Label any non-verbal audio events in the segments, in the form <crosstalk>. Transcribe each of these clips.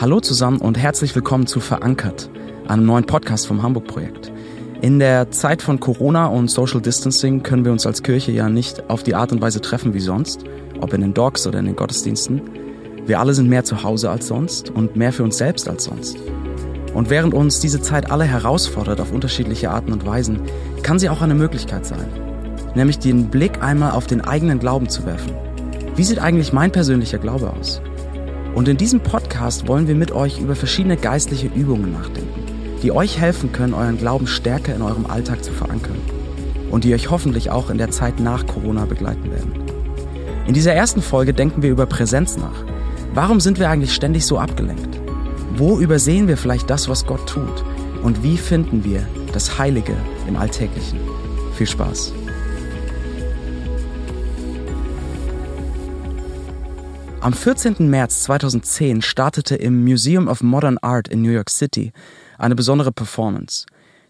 Hallo zusammen und herzlich willkommen zu Verankert, einem neuen Podcast vom Hamburg-Projekt. In der Zeit von Corona und Social Distancing können wir uns als Kirche ja nicht auf die Art und Weise treffen wie sonst, ob in den Docs oder in den Gottesdiensten. Wir alle sind mehr zu Hause als sonst und mehr für uns selbst als sonst. Und während uns diese Zeit alle herausfordert auf unterschiedliche Arten und Weisen, kann sie auch eine Möglichkeit sein, nämlich den Blick einmal auf den eigenen Glauben zu werfen. Wie sieht eigentlich mein persönlicher Glaube aus? Und in diesem Podcast wollen wir mit euch über verschiedene geistliche Übungen nachdenken, die euch helfen können, euren Glauben stärker in eurem Alltag zu verankern und die euch hoffentlich auch in der Zeit nach Corona begleiten werden. In dieser ersten Folge denken wir über Präsenz nach. Warum sind wir eigentlich ständig so abgelenkt? Wo übersehen wir vielleicht das, was Gott tut? Und wie finden wir das Heilige im Alltäglichen? Viel Spaß! Am 14. März 2010 startete im Museum of Modern Art in New York City eine besondere Performance.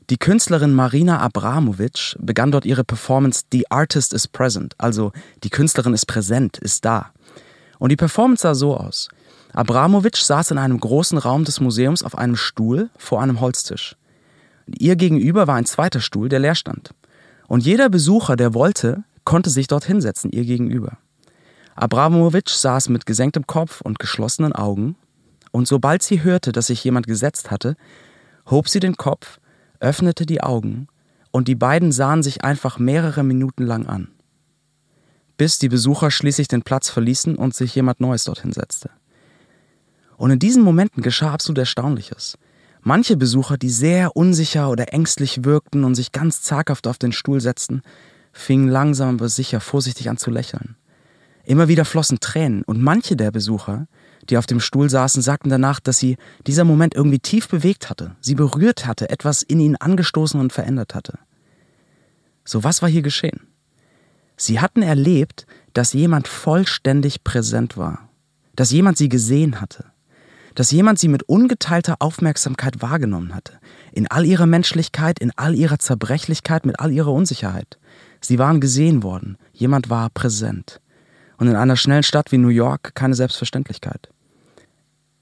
Die Künstlerin Marina Abramovic begann dort ihre Performance The Artist is Present, also die Künstlerin ist präsent, ist da. Und die Performance sah so aus. Abramovic saß in einem großen Raum des Museums auf einem Stuhl vor einem Holztisch. Ihr gegenüber war ein zweiter Stuhl, der leer stand. Und jeder Besucher, der wollte, konnte sich dort hinsetzen, ihr gegenüber. Abramowitsch saß mit gesenktem Kopf und geschlossenen Augen, und sobald sie hörte, dass sich jemand gesetzt hatte, hob sie den Kopf, öffnete die Augen, und die beiden sahen sich einfach mehrere Minuten lang an. Bis die Besucher schließlich den Platz verließen und sich jemand Neues dorthin setzte. Und in diesen Momenten geschah absolut Erstaunliches. Manche Besucher, die sehr unsicher oder ängstlich wirkten und sich ganz zaghaft auf den Stuhl setzten, fingen langsam aber sicher vorsichtig an zu lächeln. Immer wieder flossen Tränen und manche der Besucher, die auf dem Stuhl saßen, sagten danach, dass sie dieser Moment irgendwie tief bewegt hatte, sie berührt hatte, etwas in ihnen angestoßen und verändert hatte. So was war hier geschehen? Sie hatten erlebt, dass jemand vollständig präsent war, dass jemand sie gesehen hatte, dass jemand sie mit ungeteilter Aufmerksamkeit wahrgenommen hatte, in all ihrer Menschlichkeit, in all ihrer Zerbrechlichkeit, mit all ihrer Unsicherheit. Sie waren gesehen worden, jemand war präsent und in einer schnellen Stadt wie New York keine Selbstverständlichkeit.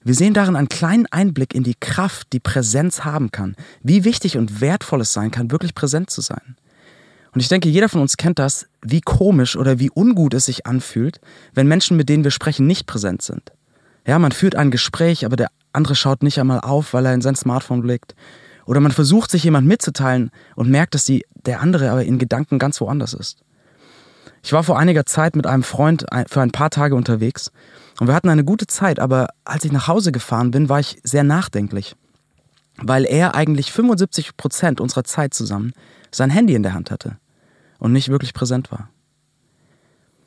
Wir sehen darin einen kleinen Einblick in die Kraft, die Präsenz haben kann, wie wichtig und wertvoll es sein kann, wirklich präsent zu sein. Und ich denke, jeder von uns kennt das, wie komisch oder wie ungut es sich anfühlt, wenn Menschen, mit denen wir sprechen, nicht präsent sind. Ja, man führt ein Gespräch, aber der andere schaut nicht einmal auf, weil er in sein Smartphone blickt. Oder man versucht, sich jemand mitzuteilen und merkt, dass die, der andere aber in Gedanken ganz woanders ist. Ich war vor einiger Zeit mit einem Freund für ein paar Tage unterwegs und wir hatten eine gute Zeit, aber als ich nach Hause gefahren bin, war ich sehr nachdenklich, weil er eigentlich 75 Prozent unserer Zeit zusammen sein Handy in der Hand hatte und nicht wirklich präsent war.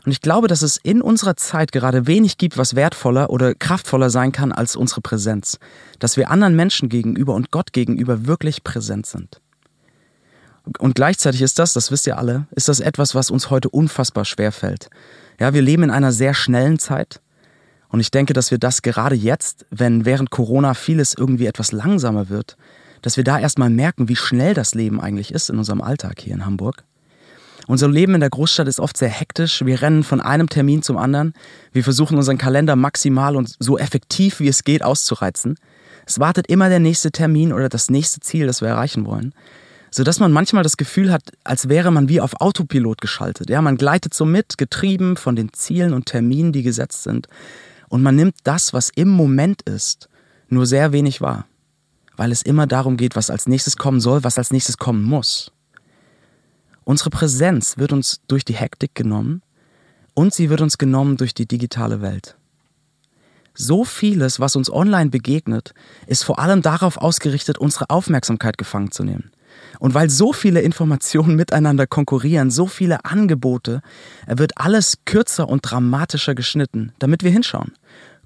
Und ich glaube, dass es in unserer Zeit gerade wenig gibt, was wertvoller oder kraftvoller sein kann als unsere Präsenz, dass wir anderen Menschen gegenüber und Gott gegenüber wirklich präsent sind. Und gleichzeitig ist das, das wisst ihr alle, ist das etwas, was uns heute unfassbar schwer fällt. Ja, wir leben in einer sehr schnellen Zeit. Und ich denke, dass wir das gerade jetzt, wenn während Corona vieles irgendwie etwas langsamer wird, dass wir da erstmal merken, wie schnell das Leben eigentlich ist in unserem Alltag hier in Hamburg. Unser Leben in der Großstadt ist oft sehr hektisch. Wir rennen von einem Termin zum anderen. Wir versuchen unseren Kalender maximal und so effektiv wie es geht auszureizen. Es wartet immer der nächste Termin oder das nächste Ziel, das wir erreichen wollen sodass man manchmal das Gefühl hat, als wäre man wie auf Autopilot geschaltet. Ja, man gleitet so mit, getrieben von den Zielen und Terminen, die gesetzt sind. Und man nimmt das, was im Moment ist, nur sehr wenig wahr. Weil es immer darum geht, was als nächstes kommen soll, was als nächstes kommen muss. Unsere Präsenz wird uns durch die Hektik genommen und sie wird uns genommen durch die digitale Welt. So vieles, was uns online begegnet, ist vor allem darauf ausgerichtet, unsere Aufmerksamkeit gefangen zu nehmen. Und weil so viele Informationen <laughs> miteinander konkurrieren, so viele Angebote, wird alles kürzer und dramatischer geschnitten, damit wir hinschauen.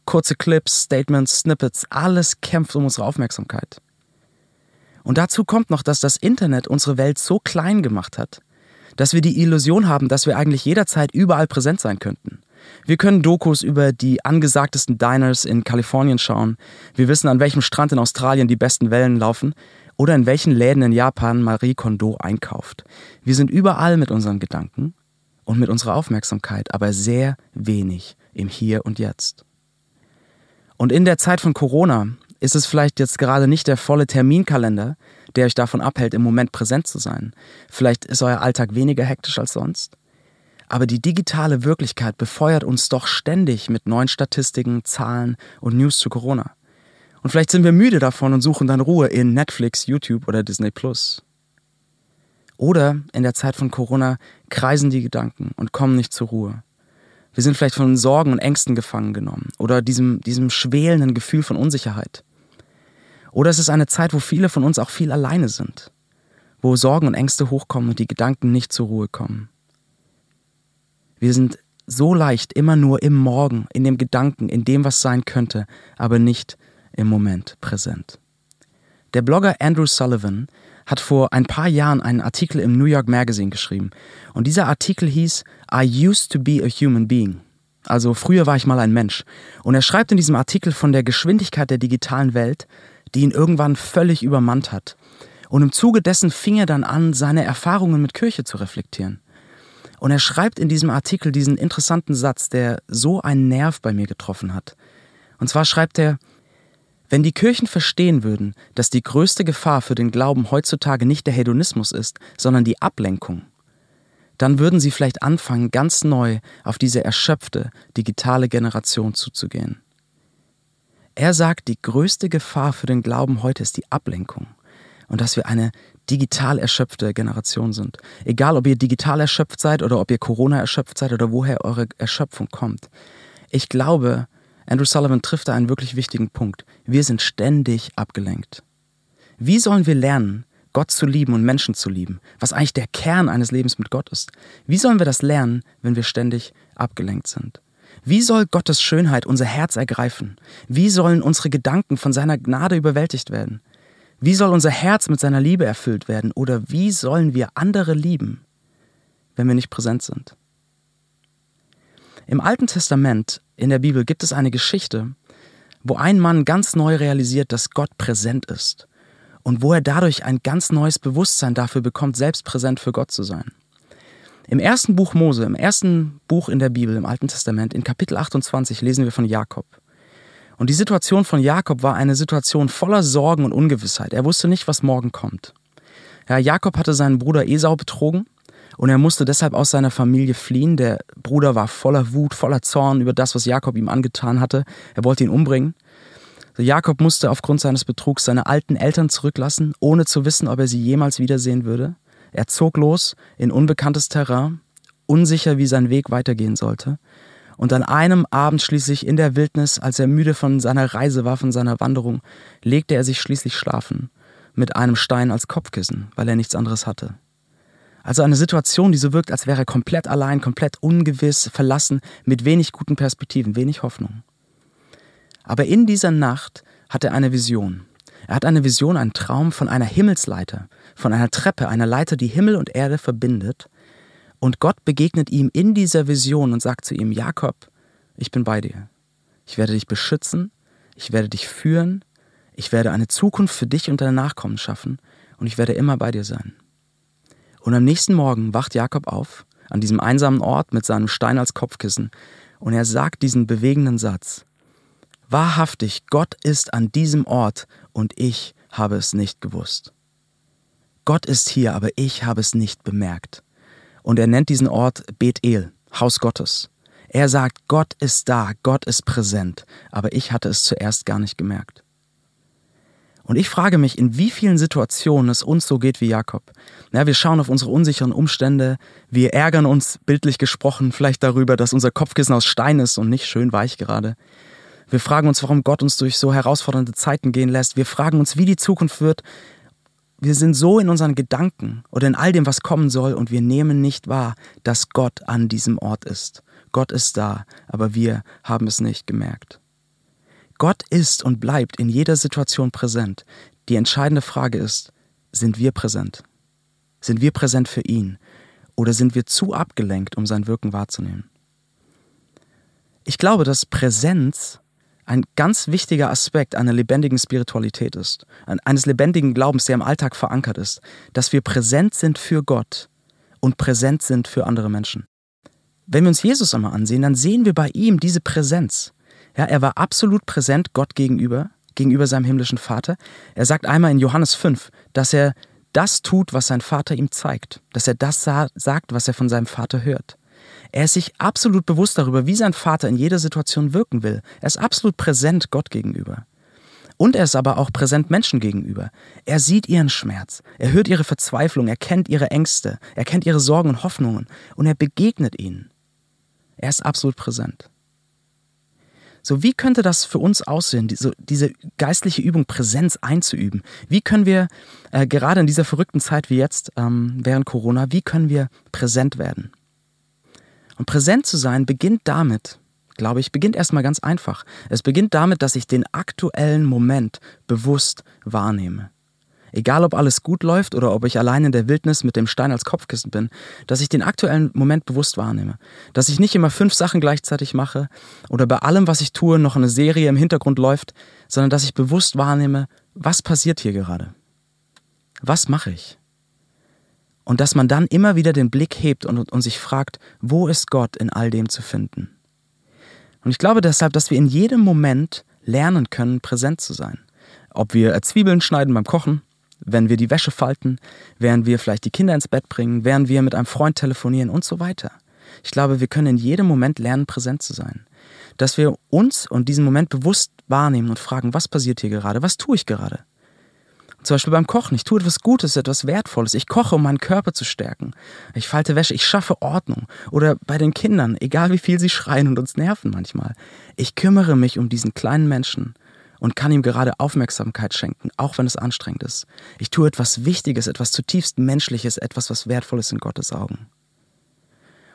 Kurze Clips, Statements, Snippets, alles kämpft um unsere Aufmerksamkeit. Und dazu kommt noch, dass das Internet unsere Welt so klein gemacht hat, dass wir die Illusion haben, dass wir eigentlich jederzeit überall präsent sein könnten. Wir können Dokus über die angesagtesten Diners in Kalifornien schauen. Wir wissen, an welchem Strand in Australien die besten Wellen laufen oder in welchen Läden in Japan Marie Kondo einkauft. Wir sind überall mit unseren Gedanken und mit unserer Aufmerksamkeit, aber sehr wenig im Hier und Jetzt. Und in der Zeit von Corona ist es vielleicht jetzt gerade nicht der volle Terminkalender, der euch davon abhält, im Moment präsent zu sein. Vielleicht ist euer Alltag weniger hektisch als sonst. Aber die digitale Wirklichkeit befeuert uns doch ständig mit neuen Statistiken, Zahlen und News zu Corona. Und vielleicht sind wir müde davon und suchen dann Ruhe in Netflix, YouTube oder Disney Plus. Oder in der Zeit von Corona kreisen die Gedanken und kommen nicht zur Ruhe. Wir sind vielleicht von Sorgen und Ängsten gefangen genommen oder diesem, diesem schwelenden Gefühl von Unsicherheit. Oder es ist eine Zeit, wo viele von uns auch viel alleine sind, wo Sorgen und Ängste hochkommen und die Gedanken nicht zur Ruhe kommen. Wir sind so leicht immer nur im Morgen, in dem Gedanken, in dem, was sein könnte, aber nicht im Moment präsent. Der Blogger Andrew Sullivan hat vor ein paar Jahren einen Artikel im New York Magazine geschrieben. Und dieser Artikel hieß I used to be a human being. Also früher war ich mal ein Mensch. Und er schreibt in diesem Artikel von der Geschwindigkeit der digitalen Welt, die ihn irgendwann völlig übermannt hat. Und im Zuge dessen fing er dann an, seine Erfahrungen mit Kirche zu reflektieren. Und er schreibt in diesem Artikel diesen interessanten Satz, der so einen Nerv bei mir getroffen hat. Und zwar schreibt er, wenn die Kirchen verstehen würden, dass die größte Gefahr für den Glauben heutzutage nicht der Hedonismus ist, sondern die Ablenkung, dann würden sie vielleicht anfangen, ganz neu auf diese erschöpfte digitale Generation zuzugehen. Er sagt, die größte Gefahr für den Glauben heute ist die Ablenkung und dass wir eine digital erschöpfte Generation sind. Egal, ob ihr digital erschöpft seid oder ob ihr Corona erschöpft seid oder woher eure Erschöpfung kommt. Ich glaube, Andrew Sullivan trifft da einen wirklich wichtigen Punkt. Wir sind ständig abgelenkt. Wie sollen wir lernen, Gott zu lieben und Menschen zu lieben, was eigentlich der Kern eines Lebens mit Gott ist? Wie sollen wir das lernen, wenn wir ständig abgelenkt sind? Wie soll Gottes Schönheit unser Herz ergreifen? Wie sollen unsere Gedanken von seiner Gnade überwältigt werden? Wie soll unser Herz mit seiner Liebe erfüllt werden? Oder wie sollen wir andere lieben, wenn wir nicht präsent sind? Im Alten Testament in der Bibel gibt es eine Geschichte, wo ein Mann ganz neu realisiert, dass Gott präsent ist und wo er dadurch ein ganz neues Bewusstsein dafür bekommt, selbst präsent für Gott zu sein. Im ersten Buch Mose, im ersten Buch in der Bibel, im Alten Testament, in Kapitel 28 lesen wir von Jakob. Und die Situation von Jakob war eine Situation voller Sorgen und Ungewissheit. Er wusste nicht, was morgen kommt. Ja, Jakob hatte seinen Bruder Esau betrogen und er musste deshalb aus seiner Familie fliehen. Der Bruder war voller Wut, voller Zorn über das, was Jakob ihm angetan hatte. Er wollte ihn umbringen. Jakob musste aufgrund seines Betrugs seine alten Eltern zurücklassen, ohne zu wissen, ob er sie jemals wiedersehen würde. Er zog los in unbekanntes Terrain, unsicher, wie sein Weg weitergehen sollte. Und an einem Abend schließlich in der Wildnis, als er müde von seiner Reise war, von seiner Wanderung, legte er sich schließlich schlafen, mit einem Stein als Kopfkissen, weil er nichts anderes hatte. Also eine Situation, die so wirkt, als wäre er komplett allein, komplett ungewiss, verlassen, mit wenig guten Perspektiven, wenig Hoffnung. Aber in dieser Nacht hat er eine Vision. Er hat eine Vision, einen Traum von einer Himmelsleiter, von einer Treppe, einer Leiter, die Himmel und Erde verbindet. Und Gott begegnet ihm in dieser Vision und sagt zu ihm, Jakob, ich bin bei dir. Ich werde dich beschützen, ich werde dich führen, ich werde eine Zukunft für dich und deine Nachkommen schaffen und ich werde immer bei dir sein. Und am nächsten Morgen wacht Jakob auf, an diesem einsamen Ort mit seinem Stein als Kopfkissen, und er sagt diesen bewegenden Satz. Wahrhaftig, Gott ist an diesem Ort und ich habe es nicht gewusst. Gott ist hier, aber ich habe es nicht bemerkt. Und er nennt diesen Ort Bethel, Haus Gottes. Er sagt, Gott ist da, Gott ist präsent, aber ich hatte es zuerst gar nicht gemerkt. Und ich frage mich, in wie vielen Situationen es uns so geht wie Jakob. Ja, wir schauen auf unsere unsicheren Umstände, wir ärgern uns, bildlich gesprochen, vielleicht darüber, dass unser Kopfkissen aus Stein ist und nicht schön weich gerade. Wir fragen uns, warum Gott uns durch so herausfordernde Zeiten gehen lässt. Wir fragen uns, wie die Zukunft wird. Wir sind so in unseren Gedanken oder in all dem, was kommen soll, und wir nehmen nicht wahr, dass Gott an diesem Ort ist. Gott ist da, aber wir haben es nicht gemerkt. Gott ist und bleibt in jeder Situation präsent. Die entscheidende Frage ist, sind wir präsent? Sind wir präsent für ihn? Oder sind wir zu abgelenkt, um sein Wirken wahrzunehmen? Ich glaube, dass Präsenz ein ganz wichtiger Aspekt einer lebendigen Spiritualität ist, eines lebendigen Glaubens, der im Alltag verankert ist, dass wir präsent sind für Gott und präsent sind für andere Menschen. Wenn wir uns Jesus einmal ansehen, dann sehen wir bei ihm diese Präsenz. Ja, er war absolut präsent Gott gegenüber, gegenüber seinem himmlischen Vater. Er sagt einmal in Johannes 5, dass er das tut, was sein Vater ihm zeigt, dass er das sagt, was er von seinem Vater hört. Er ist sich absolut bewusst darüber, wie sein Vater in jeder Situation wirken will. Er ist absolut präsent Gott gegenüber. Und er ist aber auch präsent Menschen gegenüber. Er sieht ihren Schmerz, er hört ihre Verzweiflung, er kennt ihre Ängste, er kennt ihre Sorgen und Hoffnungen und er begegnet ihnen. Er ist absolut präsent. So, wie könnte das für uns aussehen, diese, diese geistliche Übung Präsenz einzuüben? Wie können wir äh, gerade in dieser verrückten Zeit wie jetzt ähm, während Corona, wie können wir präsent werden? Und präsent zu sein beginnt damit, glaube ich, beginnt erstmal ganz einfach. Es beginnt damit, dass ich den aktuellen Moment bewusst wahrnehme. Egal ob alles gut läuft oder ob ich allein in der Wildnis mit dem Stein als Kopfkissen bin, dass ich den aktuellen Moment bewusst wahrnehme. Dass ich nicht immer fünf Sachen gleichzeitig mache oder bei allem, was ich tue, noch eine Serie im Hintergrund läuft, sondern dass ich bewusst wahrnehme, was passiert hier gerade? Was mache ich? Und dass man dann immer wieder den Blick hebt und, und sich fragt, wo ist Gott in all dem zu finden? Und ich glaube deshalb, dass wir in jedem Moment lernen können, präsent zu sein. Ob wir Zwiebeln schneiden beim Kochen, wenn wir die Wäsche falten, während wir vielleicht die Kinder ins Bett bringen, während wir mit einem Freund telefonieren und so weiter. Ich glaube, wir können in jedem Moment lernen, präsent zu sein. Dass wir uns und diesen Moment bewusst wahrnehmen und fragen, was passiert hier gerade, was tue ich gerade? Zum Beispiel beim Kochen. Ich tue etwas Gutes, etwas Wertvolles. Ich koche, um meinen Körper zu stärken. Ich falte Wäsche, ich schaffe Ordnung. Oder bei den Kindern, egal wie viel sie schreien und uns nerven manchmal. Ich kümmere mich um diesen kleinen Menschen und kann ihm gerade Aufmerksamkeit schenken, auch wenn es anstrengend ist. Ich tue etwas Wichtiges, etwas zutiefst Menschliches, etwas, was Wertvolles in Gottes Augen.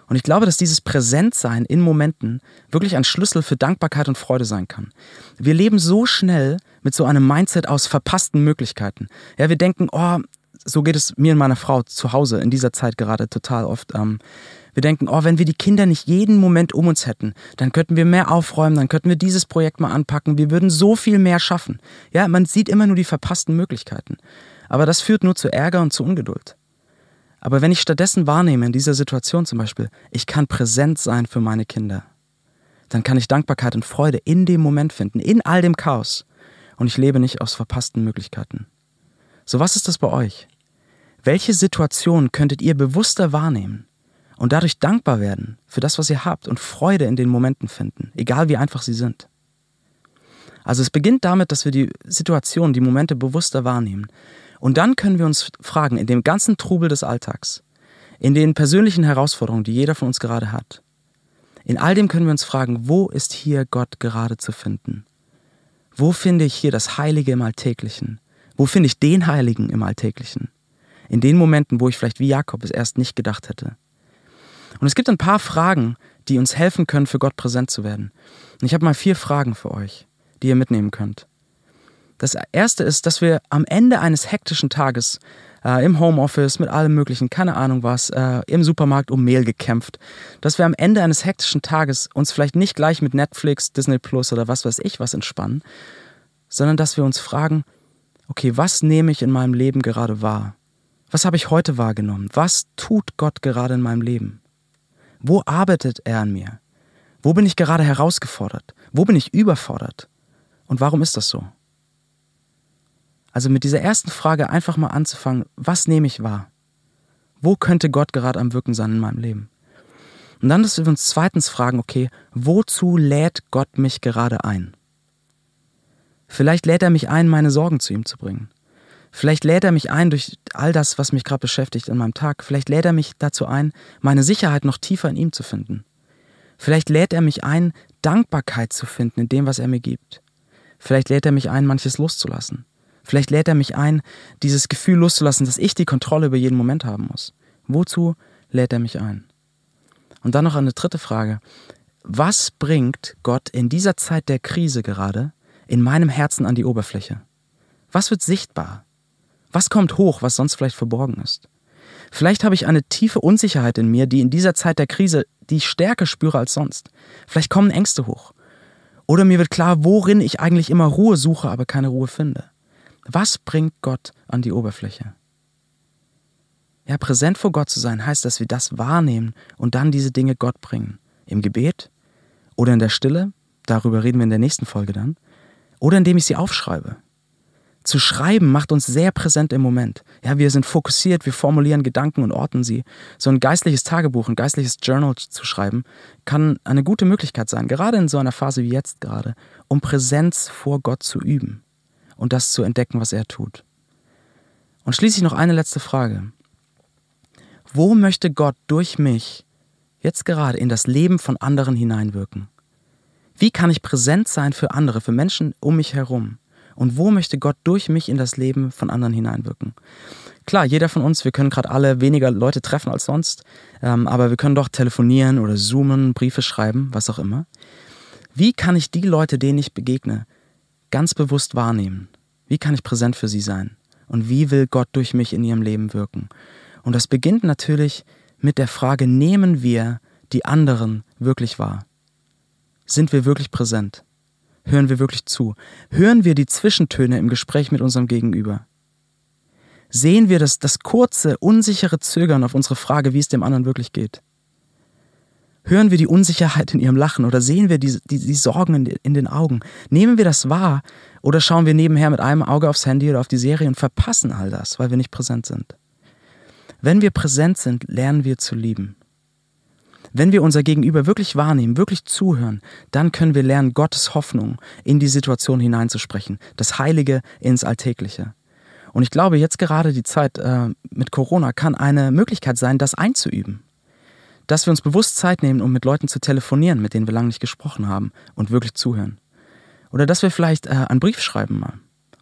Und ich glaube, dass dieses Präsentsein in Momenten wirklich ein Schlüssel für Dankbarkeit und Freude sein kann. Wir leben so schnell mit so einem Mindset aus verpassten Möglichkeiten. Ja, wir denken, oh, so geht es mir und meiner Frau zu Hause in dieser Zeit gerade total oft. Ähm, wir denken, oh, wenn wir die Kinder nicht jeden Moment um uns hätten, dann könnten wir mehr aufräumen, dann könnten wir dieses Projekt mal anpacken, wir würden so viel mehr schaffen. Ja, man sieht immer nur die verpassten Möglichkeiten. Aber das führt nur zu Ärger und zu Ungeduld. Aber wenn ich stattdessen wahrnehme, in dieser Situation zum Beispiel, ich kann präsent sein für meine Kinder, dann kann ich Dankbarkeit und Freude in dem Moment finden, in all dem Chaos. Und ich lebe nicht aus verpassten Möglichkeiten. So was ist das bei euch? Welche Situation könntet ihr bewusster wahrnehmen und dadurch dankbar werden für das, was ihr habt und Freude in den Momenten finden, egal wie einfach sie sind? Also es beginnt damit, dass wir die Situation, die Momente bewusster wahrnehmen und dann können wir uns fragen, in dem ganzen Trubel des Alltags, in den persönlichen Herausforderungen, die jeder von uns gerade hat, in all dem können wir uns fragen, wo ist hier Gott gerade zu finden? Wo finde ich hier das Heilige im Alltäglichen? Wo finde ich den Heiligen im Alltäglichen? In den Momenten, wo ich vielleicht wie Jakob es erst nicht gedacht hätte. Und es gibt ein paar Fragen, die uns helfen können, für Gott präsent zu werden. Und ich habe mal vier Fragen für euch, die ihr mitnehmen könnt. Das erste ist, dass wir am Ende eines hektischen Tages äh, im Homeoffice mit allem Möglichen, keine Ahnung was, äh, im Supermarkt um Mehl gekämpft, dass wir am Ende eines hektischen Tages uns vielleicht nicht gleich mit Netflix, Disney Plus oder was weiß ich was entspannen, sondern dass wir uns fragen, okay, was nehme ich in meinem Leben gerade wahr? Was habe ich heute wahrgenommen? Was tut Gott gerade in meinem Leben? Wo arbeitet er an mir? Wo bin ich gerade herausgefordert? Wo bin ich überfordert? Und warum ist das so? Also mit dieser ersten Frage einfach mal anzufangen, was nehme ich wahr? Wo könnte Gott gerade am Wirken sein in meinem Leben? Und dann, dass wir uns zweitens fragen, okay, wozu lädt Gott mich gerade ein? Vielleicht lädt er mich ein, meine Sorgen zu ihm zu bringen. Vielleicht lädt er mich ein durch all das, was mich gerade beschäftigt in meinem Tag. Vielleicht lädt er mich dazu ein, meine Sicherheit noch tiefer in ihm zu finden. Vielleicht lädt er mich ein, Dankbarkeit zu finden in dem, was er mir gibt. Vielleicht lädt er mich ein, manches loszulassen. Vielleicht lädt er mich ein, dieses Gefühl loszulassen, dass ich die Kontrolle über jeden Moment haben muss. Wozu lädt er mich ein? Und dann noch eine dritte Frage. Was bringt Gott in dieser Zeit der Krise gerade in meinem Herzen an die Oberfläche? Was wird sichtbar? Was kommt hoch, was sonst vielleicht verborgen ist? Vielleicht habe ich eine tiefe Unsicherheit in mir, die in dieser Zeit der Krise die ich stärker spüre als sonst. Vielleicht kommen Ängste hoch. Oder mir wird klar, worin ich eigentlich immer Ruhe suche, aber keine Ruhe finde. Was bringt Gott an die Oberfläche? Ja, präsent vor Gott zu sein heißt, dass wir das wahrnehmen und dann diese Dinge Gott bringen. Im Gebet oder in der Stille, darüber reden wir in der nächsten Folge dann, oder indem ich sie aufschreibe. Zu schreiben macht uns sehr präsent im Moment. Ja, wir sind fokussiert, wir formulieren Gedanken und orten sie. So ein geistliches Tagebuch, ein geistliches Journal zu schreiben, kann eine gute Möglichkeit sein, gerade in so einer Phase wie jetzt gerade, um Präsenz vor Gott zu üben und das zu entdecken, was er tut. Und schließlich noch eine letzte Frage. Wo möchte Gott durch mich jetzt gerade in das Leben von anderen hineinwirken? Wie kann ich präsent sein für andere, für Menschen um mich herum? Und wo möchte Gott durch mich in das Leben von anderen hineinwirken? Klar, jeder von uns, wir können gerade alle weniger Leute treffen als sonst, ähm, aber wir können doch telefonieren oder zoomen, Briefe schreiben, was auch immer. Wie kann ich die Leute, denen ich begegne, ganz bewusst wahrnehmen? Wie kann ich präsent für sie sein? Und wie will Gott durch mich in ihrem Leben wirken? Und das beginnt natürlich mit der Frage, nehmen wir die anderen wirklich wahr? Sind wir wirklich präsent? Hören wir wirklich zu? Hören wir die Zwischentöne im Gespräch mit unserem Gegenüber? Sehen wir das, das kurze, unsichere Zögern auf unsere Frage, wie es dem anderen wirklich geht? Hören wir die Unsicherheit in ihrem Lachen oder sehen wir die, die, die Sorgen in, in den Augen? Nehmen wir das wahr oder schauen wir nebenher mit einem Auge aufs Handy oder auf die Serie und verpassen all das, weil wir nicht präsent sind? Wenn wir präsent sind, lernen wir zu lieben. Wenn wir unser Gegenüber wirklich wahrnehmen, wirklich zuhören, dann können wir lernen, Gottes Hoffnung in die Situation hineinzusprechen, das Heilige ins Alltägliche. Und ich glaube, jetzt gerade die Zeit äh, mit Corona kann eine Möglichkeit sein, das einzuüben. Dass wir uns bewusst Zeit nehmen, um mit Leuten zu telefonieren, mit denen wir lange nicht gesprochen haben und wirklich zuhören. Oder dass wir vielleicht äh, einen Brief schreiben mal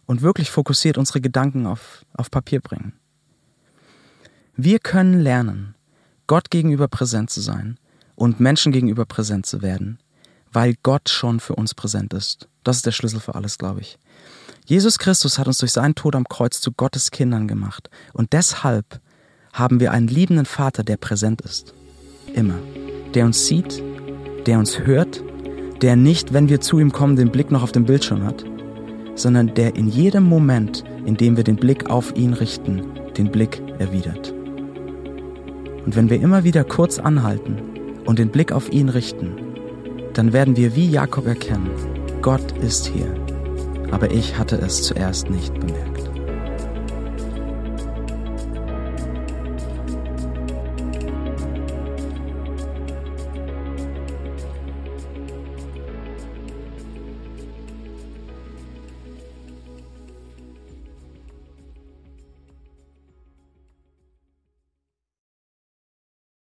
und wirklich fokussiert unsere Gedanken auf, auf Papier bringen. Wir können lernen, Gott gegenüber präsent zu sein und Menschen gegenüber präsent zu werden, weil Gott schon für uns präsent ist. Das ist der Schlüssel für alles, glaube ich. Jesus Christus hat uns durch seinen Tod am Kreuz zu Gottes Kindern gemacht und deshalb haben wir einen liebenden Vater, der präsent ist. Immer. Der uns sieht, der uns hört, der nicht, wenn wir zu ihm kommen, den Blick noch auf den Bildschirm hat, sondern der in jedem Moment, in dem wir den Blick auf ihn richten, den Blick erwidert. Und wenn wir immer wieder kurz anhalten und den Blick auf ihn richten, dann werden wir wie Jakob erkennen, Gott ist hier, aber ich hatte es zuerst nicht bemerkt.